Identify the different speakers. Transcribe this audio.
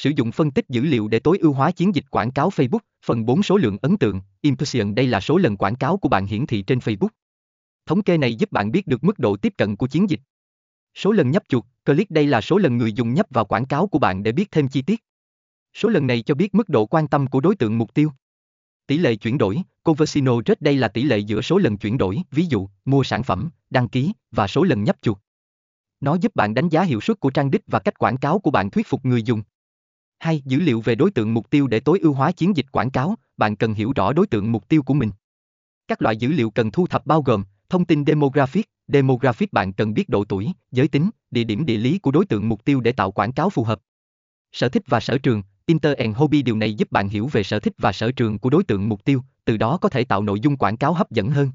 Speaker 1: Sử dụng phân tích dữ liệu để tối ưu hóa chiến dịch quảng cáo Facebook. Phần 4 số lượng ấn tượng, impression đây là số lần quảng cáo của bạn hiển thị trên Facebook. Thống kê này giúp bạn biết được mức độ tiếp cận của chiến dịch. Số lần nhấp chuột, click đây là số lần người dùng nhấp vào quảng cáo của bạn để biết thêm chi tiết. Số lần này cho biết mức độ quan tâm của đối tượng mục tiêu. Tỷ lệ chuyển đổi, conversion rate đây là tỷ lệ giữa số lần chuyển đổi, ví dụ, mua sản phẩm, đăng ký, và số lần nhấp chuột. Nó giúp bạn đánh giá hiệu suất của trang đích và cách quảng cáo của bạn thuyết phục người dùng hai Dữ liệu về đối tượng mục tiêu để tối ưu hóa chiến dịch quảng cáo, bạn cần hiểu rõ đối tượng mục tiêu của mình. Các loại dữ liệu cần thu thập bao gồm thông tin demographic, demographic bạn cần biết độ tuổi, giới tính, địa điểm địa lý của đối tượng mục tiêu để tạo quảng cáo phù hợp. Sở thích và sở trường, Inter and Hobby điều này giúp bạn hiểu về sở thích và sở trường của đối tượng mục tiêu, từ đó có thể tạo nội dung quảng cáo hấp dẫn hơn.